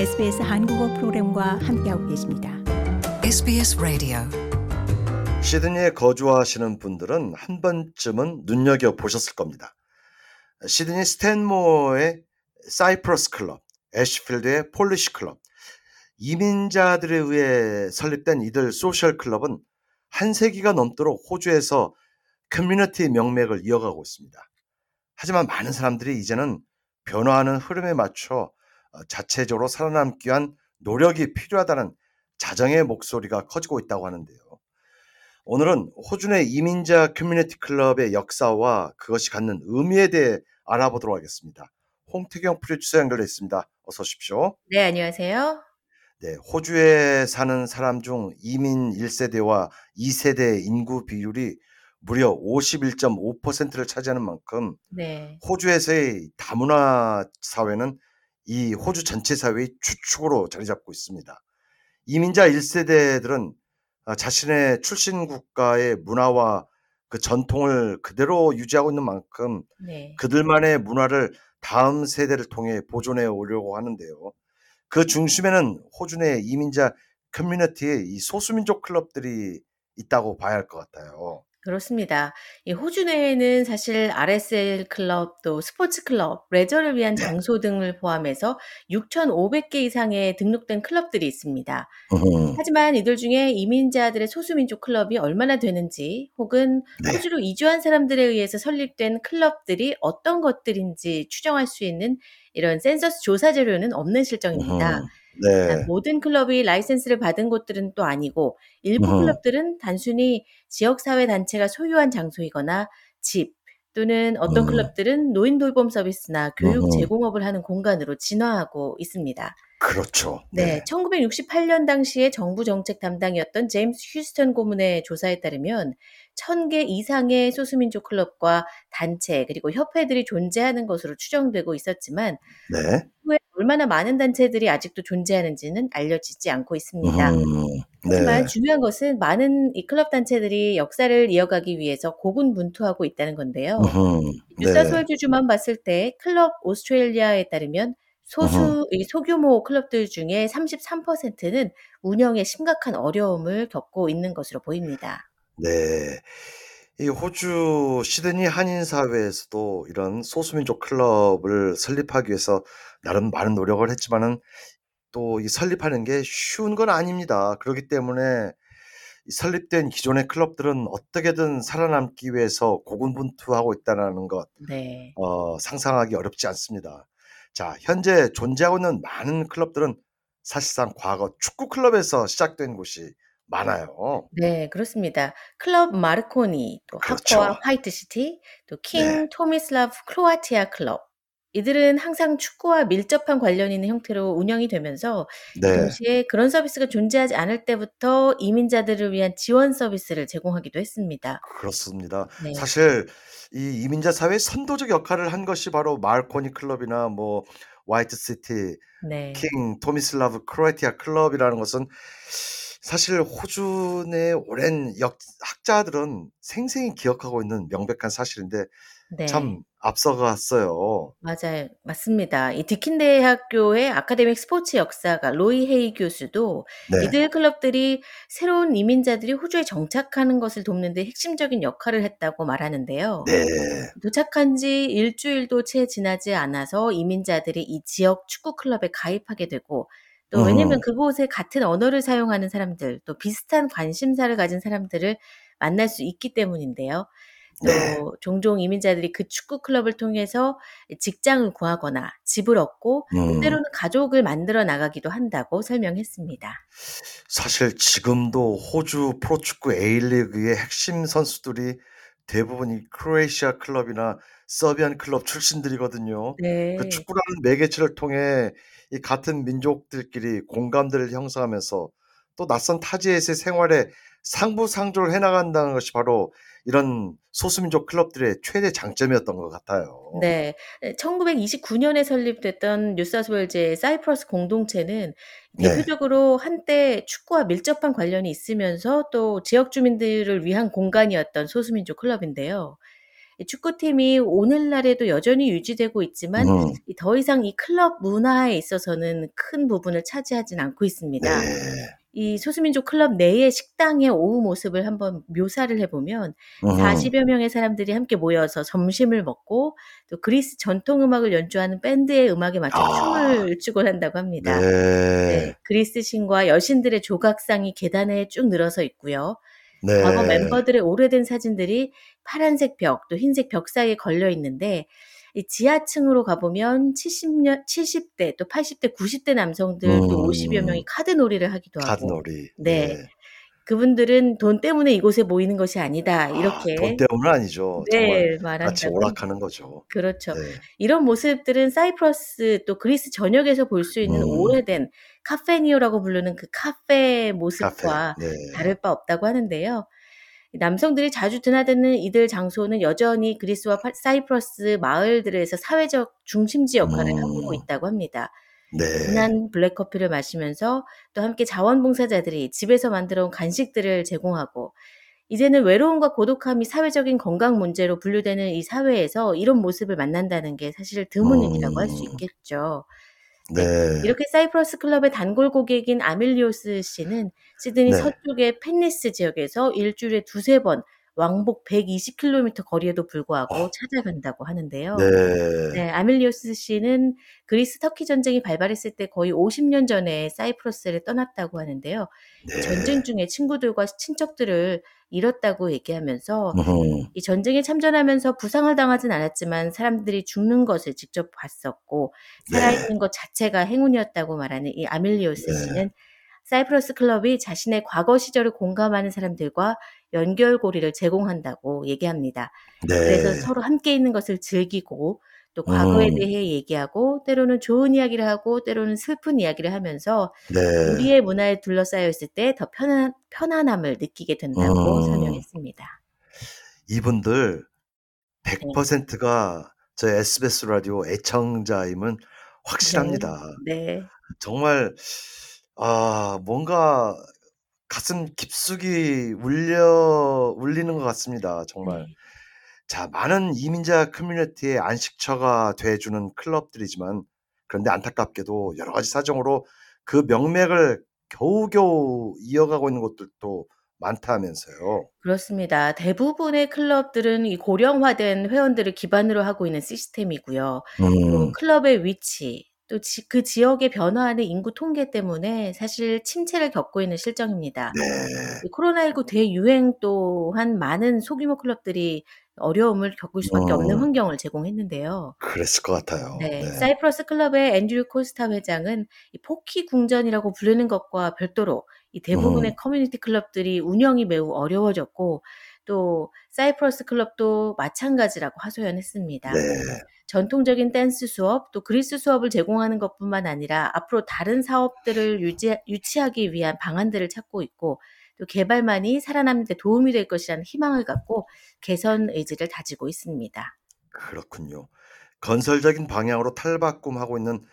SBS 한국어 프로그램과 함께하고 계십니다. SBS Radio 시드니에 거주하시는 분들은 한 번쯤은 눈여겨 보셨을 겁니다. 시드니 스탠모어의 사이프러스 클럽, 애쉬필드의 폴리시 클럽, 이민자들에 의해 설립된 이들 social 클럽은 한 세기가 넘도록 호주에서 커뮤니티 명맥을 이어가고 있습니다. 하지만 많은 사람들이 이제는 변화하는 흐름에 맞춰 어, 자체적으로 살아남기 위한 노력이 필요하다는 자정의 목소리가 커지고 있다고 하는데요. 오늘은 호주 내 이민자 커뮤니티 클럽의 역사와 그것이 갖는 의미에 대해 알아보도록 하겠습니다. 홍태경 프로듀서 연결돼 있습니다. 어서 오십시오. 네, 안녕하세요. 네, 호주에 사는 사람 중 이민 1세대와 2세대 인구 비율이 무려 51.5%를 차지하는 만큼 네. 호주에서의 다문화 사회는 이 호주 전체 사회의 주축으로 자리 잡고 있습니다. 이민자 1세대들은 아, 자신의 출신 국가의 문화와 그 전통을 그대로 유지하고 있는 만큼 네. 그들만의 문화를 다음 세대를 통해 보존해 오려고 하는데요. 그 중심에는 호주 내 이민자 커뮤니티의 이 소수민족 클럽들이 있다고 봐야 할 것 같아요. 그렇습니다. 이 호주 내에는 사실 RSL 클럽, 또 스포츠 클럽, 레저를 위한 네. 장소 등을 포함해서 6,500개 이상의 등록된 클럽들이 있습니다. 음, 하지만 이들 중에 이민자들의 소수민족 클럽이 얼마나 되는지, 혹은 네. 호주로 이주한 사람들에 의해서 설립된 클럽들이 어떤 것들인지 추정할 수 있는 이런 센서스 조사 자료는 없는 실정입니다. 음, 네. 모든 클럽이 라이센스를 받은 곳들은 또 아니고 일부 음. 클럽들은 단순히 지역사회 단체가 소유한 장소이거나 집 또는 어떤 음. 클럽들은 노인 돌봄 서비스나 교육 음. 제공업을 하는 공간으로 진화하고 있습니다. 그렇죠. 네, 1968년 당시에 정부 정책 담당이었던 제임스 휴스턴 고문의 조사에 따르면 1000개 이상의 소수민족 클럽과 단체 그리고 협회들이 존재하는 것으로 추정되고 있었지만 네. 후에 얼마나 많은 단체들이 아직도 존재하는지는 알려지지 않고 있습니다. 음, 하지만 네. 중요한 것은 많은 이 클럽 단체들이 역사를 이어가기 위해서 고군분투하고 있다는 건데요. 음, 네. 뉴사스월주주만 봤을 때 클럽 오스트레일리아에 따르면 소수. 이 소규모 클럽들 중에 33%는 운영에 심각한 어려움을 겪고 있는 것으로 보입니다. 네. 이 호주 시드니 한인 사회에서도 이런 소수민족 클럽을 설립하기 위해서 나름 많은 노력을 했지만은 또 이 설립하는 게 쉬운 건 아닙니다. 그렇기 때문에 이 설립된 기존의 클럽들은 어떻게든 살아남기 위해서 고군분투하고 있다는 것, 네. 어, 상상하기 어렵지 않습니다. 자, 현재 존재하고 있는 많은 클럽들은 사실상 과거 축구 클럽에서 시작된 곳이 많아요. 네, 그렇습니다. 클럽 마르코니, 또 그렇죠. 하코와 화이트 시티, 또 킹 네. 토미슬라브 크로아티아 클럽. 이들은 항상 축구와 밀접한 관련 있는 형태로 운영이 되면서 네. 동시에 그런 서비스가 존재하지 않을 때부터 이민자들을 위한 지원 서비스를 제공하기도 했습니다. 그렇습니다. 네. 사실 이 이민자 사회의 선도적 역할을 한 것이 바로 마르코니 클럽이나 뭐 화이트 시티, 네. 킹 토미슬라브 크로아티아 클럽이라는 것은 사실 호주 내 오랜 역사학자들은 생생히 기억하고 있는 명백한 사실인데 네. 참 앞서갔어요. 맞아요. 맞습니다. 이 디킨 대학교의 아카데믹 스포츠 역사가 로이 헤이 교수도 네. 이들 클럽들이 새로운 이민자들이 호주에 정착하는 것을 돕는 데 핵심적인 역할을 했다고 말하는데요. 네. 도착한 지 일주일도 채 지나지 않아서 이민자들이 이 지역 축구 클럽에 가입하게 되고 또 왜냐면 음. 그곳에 같은 언어를 사용하는 사람들, 또 비슷한 관심사를 가진 사람들을 만날 수 있기 때문인데요. 또 네. 종종 이민자들이 그 축구 클럽을 통해서 직장을 구하거나 집을 얻고 음. 때로는 가족을 만들어 나가기도 한다고 설명했습니다. 사실 지금도 호주 프로축구 A리그의 핵심 선수들이 대부분 이 크로에이시아 클럽이나 서비안 클럽 출신들이거든요. 그 네. 축구라는 매개체를 통해 이 같은 민족들끼리 공감대를 형성하면서 또 낯선 타지에서의 생활에 상부상조를 해나간다는 것이 바로 이런 소수민족 클럽들의 최대 장점이었던 것 같아요. 네. 1929년에 설립됐던 뉴사스웨일즈의 사이프러스 공동체는 네. 대표적으로 한때 축구와 밀접한 관련이 있으면서 또 지역 주민들을 위한 공간이었던 소수민족 클럽인데요. 이 축구팀이 오늘날에도 여전히 유지되고 있지만 음. 이더 이상 이 클럽 문화에 있어서는 큰 부분을 차지하진 않고 있습니다. 네. 이 소수민족 클럽 내의 식당의 오후 모습을 한번 묘사를 해보면 음. 40여 명의 사람들이 함께 모여서 점심을 먹고 또 그리스 전통 음악을 연주하는 밴드의 음악에 맞춰 아. 춤을 추곤 한다고 합니다. 네. 네, 그리스 신과 여신들의 조각상이 계단에 쭉 늘어서 있고요. 네. 과거 멤버들의 오래된 사진들이 파란색 벽, 또 흰색 벽 사이에 걸려 있는데 이 지하층으로 가보면 70년, 70대, 또 80대, 90대 남성들 또 음. 50여 명이 카드 놀이를 하기도 하고 카드놀이. 네. 그분들은 돈 때문에 이곳에 모이는 것이 아니다. 이렇게 아, 돈 때문은 아니죠. 네, 같이 말한다고. 오락하는 거죠. 그렇죠. 네. 이런 모습들은 사이프러스 또 그리스 전역에서 볼 수 있는 음. 오래된 카페니오라고 부르는 그 카페 카페. 모습과 네. 다를 바 없다고 하는데요. 남성들이 자주 드나드는 이들 장소는 여전히 그리스와 파- 사이프러스 마을들에서 사회적 중심지 역할을 음. 하고 있다고 합니다. 네. 진한 블랙 커피를 마시면서 또 함께 자원봉사자들이 집에서 만들어 온 간식들을 제공하고 이제는 외로움과 고독함이 사회적인 건강 문제로 분류되는 이 사회에서 이런 모습을 만난다는 게 사실 드문 일이라고 할수 음. 있겠죠. 네. 이렇게 사이프러스 클럽의 단골 고객인 아밀리오스 씨는 시드니 네. 서쪽의 펜니스 지역에서 일주일에 두세 번 왕복 120km 거리에도 불구하고 어. 찾아간다고 하는데요. 네. 네, 아밀리오스 씨는 그리스 터키 전쟁이 발발했을 때 거의 50년 전에 사이프러스를 떠났다고 하는데요. 네. 전쟁 중에 친구들과 친척들을 잃었다고 얘기하면서 음. 이 전쟁에 참전하면서 부상을 당하진 않았지만 사람들이 죽는 것을 직접 봤었고 네. 살아있는 것 자체가 행운이었다고 말하는 이 아밀리오스 네. 씨는 사이프러스 클럽이 자신의 과거 시절을 공감하는 사람들과 연결고리를 제공한다고 얘기합니다. 네. 그래서 서로 함께 있는 것을 즐기고 또 과거에 음. 대해 얘기하고 때로는 좋은 이야기를 하고 때로는 슬픈 이야기를 하면서 네. 우리의 문화에 둘러싸여 있을 때 더 편안, 편안함을 느끼게 된다고 음. 설명했습니다. 이분들 네. 100%가 저희 SBS 라디오 애청자임은 확실합니다. 네. 정말 아 뭔가 가슴 깊숙이 울려 울리는 것 같습니다. 정말. 네. 자, 많은 이민자 커뮤니티의 안식처가 돼주는 클럽들이지만 그런데 안타깝게도 여러 가지 사정으로 그 명맥을 겨우겨우 이어가고 있는 곳들도 많다면서요. 그렇습니다. 대부분의 클럽들은 이 고령화된 회원들을 기반으로 하고 있는 시스템이고요. 또 음, 클럽의 위치, 또그 지역의 변화하는 인구 통계 때문에 사실 침체를 겪고 있는 실정입니다. 네, 이 코로나19 대유행 또한 많은 소규모 클럽들이 어려움을 겪을 수밖에 없는 음. 환경을 제공했는데요. 그랬을 것 같아요. 네, 네, 사이프러스 클럽의 앤드류 코스타 회장은 이 pokie 궁전이라고 부르는 것과 별도로 이 대부분의 음. 커뮤니티 클럽들이 운영이 매우 어려워졌고 또 사이프러스 클럽도 마찬가지라고 하소연했습니다. 네, 전통적인 댄스 수업, 또 그리스 수업을 제공하는 것뿐만 아니라 앞으로 다른 사업들을 유지, 유치하기 위한 방안들을 찾고 있고 또 개발만이 살아남는 데 도움이 될 것이라는 희망을 갖고 개선 의지를 다지고 있습니다. 그렇군요. 건설적인 방향으로 탈바꿈하고 있는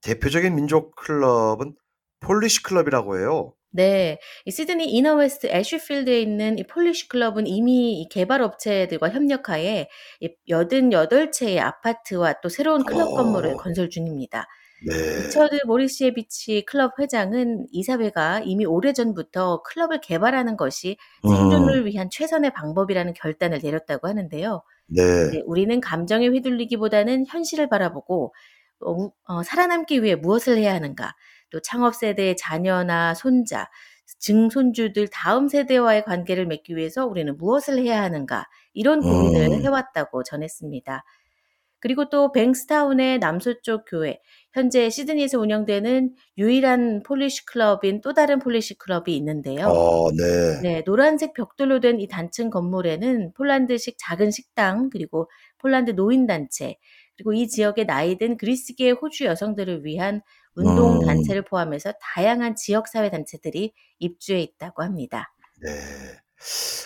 대표적인 민족 클럽은 폴리시 클럽이라고 해요. 네, 이 시드니 이너웨스트 애쉬필드에 있는 이 폴리시 클럽은 이미 이 개발 업체들과 협력하에 이 88채의 아파트와 또 새로운 클럽 건물을 어. 건설 중입니다. 네, 리처드 모리시에비치 클럽 회장은 이사회가 이미 오래전부터 클럽을 개발하는 것이 음, 생존을 위한 최선의 방법이라는 결단을 내렸다고 하는데요. 네, 네, 우리는 감정에 휘둘리기보다는 현실을 바라보고 어, 우- 어, 살아남기 위해 무엇을 해야 하는가, 또 창업 세대의 자녀나 손자, 증손주들 다음 세대와의 관계를 맺기 위해서 우리는 무엇을 해야 하는가 이런 고민을 음. 해왔다고 전했습니다. 그리고 또 뱅스타운의 남서쪽 교외, 현재 시드니에서 운영되는 유일한 폴리시 클럽인 또 다른 폴리시 클럽이 있는데요. 어, 네, 네, 노란색 벽돌로 된 이 단층 건물에는 폴란드식 작은 식당, 그리고 폴란드 노인단체, 그리고 이 지역의 나이든 그리스계 호주 여성들을 위한 운동 음. 단체를 포함해서 다양한 지역 사회 단체들이 입주해 있다고 합니다. 네.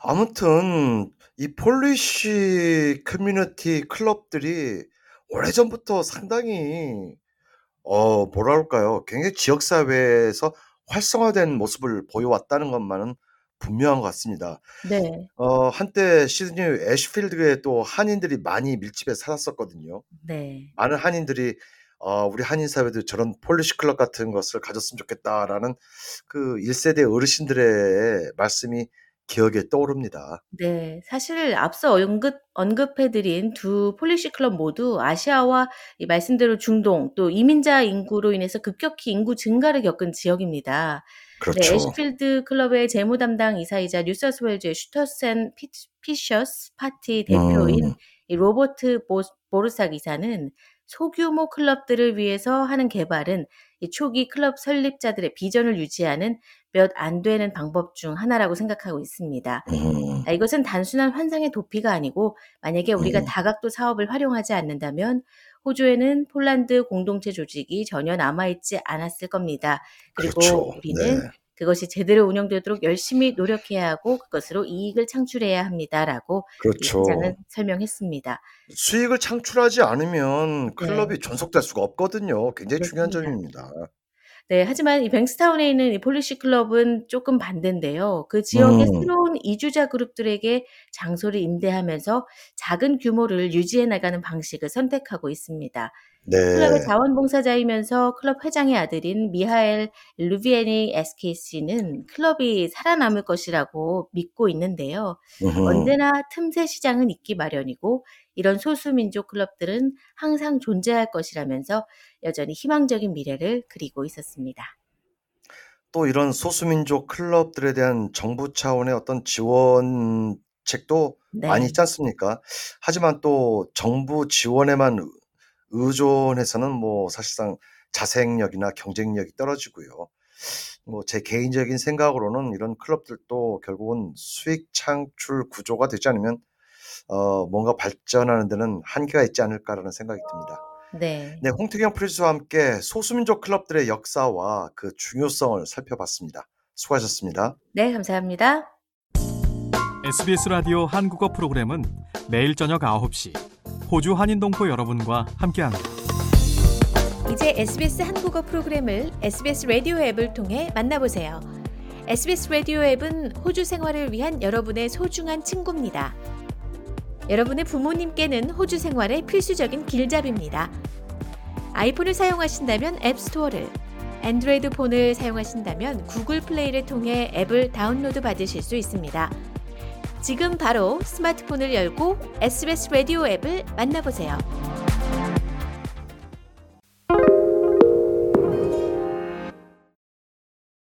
아무튼 이 폴리시 커뮤니티 클럽들이 오래전부터 상당히 어 뭐랄까요? 굉장히 지역 사회에서 활성화된 모습을 보여왔다는 것만은 분명한 것 같습니다. 네. 어 한때 시드니 애쉬필드에 또 한인들이 많이 밀집해서 살았었거든요. 네. 많은 한인들이 어 '우리 한인 사회도 저런 폴리시 클럽 같은 것을 가졌으면 좋겠다.'라는 그 1세대 어르신들의 말씀이 기억에 떠오릅니다. 네. 사실 앞서 언급 언급해 드린 두 폴리시 클럽 모두 아시아와 이 말씀대로 중동 또 이민자 인구로 인해서 급격히 인구 증가를 겪은 지역입니다. 네. 그렇죠. 애쉬필드 클럽의 재무 담당 이사이자 뉴사우스웨일즈의 Shooters and Fi Fishers Party 대표인 음. 이 로버트 보 보르삭 이사는 소규모 클럽들을 위해서 하는 개발은 이 초기 클럽 설립자들의 비전을 유지하는 몇 안 되는 방법 중 하나라고 생각하고 있습니다. 음. 아 이것은 단순한 환상의 도피가 아니고 만약에 우리가 음. 다각도 사업을 활용하지 않는다면 호주에는 폴란드 공동체 조직이 전혀 남아 있지 않았을 겁니다. 그리고 그렇죠. 우리는 네. 그것이 제대로 운영되도록 열심히 노력해야 하고 그것으로 이익을 창출해야 합니다."라고 이 그렇죠. 기자는 설명했습니다. 수익을 창출하지 않으면 네. 클럽이 존속될 수가 없거든요. 굉장히 중요한 그렇습니다. 점입니다. 네. 하지만 이 뱅스타운에 있는 이 폴리시 클럽은 쪼끔 반대인데요. 그 지역의 음. 새로운 이주자 그룹들에게 장소를 임대하면서 작은 규모를 유지해 나가는 방식을 선택하고 있습니다. 클럽의 네. 자원봉사자이면서 클럽 회장의 아들인 미하엘 루비에니 SKC는 클럽이 살아남을 것이라고 믿고 있는데요. 음흠. 언제나 틈새 시장은 있기 마련이고 이런 소수민족 클럽들은 항상 존재할 것이라면서 여전히 희망적인 미래를 그리고 있었습니다. 또 이런 소수민족 클럽들에 대한 정부 차원의 어떤 지원책도 많이 네. 있지 않습니까? 하지만 또 정부 지원에만 의 의존해서는 뭐 사실상 자생력이나 경쟁력이 떨어지고요. 뭐 제 개인적인 생각으로는 이런 클럽들도 결국은 수익 창출 구조가 되지 않으면 어 '뭔가 발전하는 데는 한계가 있지 않을까.'라는 생각이 듭니다. 네. 네. 홍태경 프로듀서와 함께 소수민족 클럽들의 역사와 그 중요성을 살펴봤습니다. 수고하셨습니다. 네. 감사합니다. SBS 라디오 한국어 프로그램은 매일 저녁 9시 호주 한인 동포 여러분과 함께합니다. 이제 SBS 한국어 프로그램을 SBS 라디오 앱을 통해 만나보세요. SBS 라디오 앱은 호주 생활을 위한 여러분의 소중한 친구입니다. 여러분의 부모님께는 호주 생활의 필수적인 길잡이입니다. 아이폰을 사용하신다면 앱스토어를, 안드로이드 폰을 사용하신다면 구글 플레이를 통해 앱을 다운로드 받으실 수 있습니다. 지금 바로 스마트폰을 열고 SBS 라디오 앱을 만나보세요.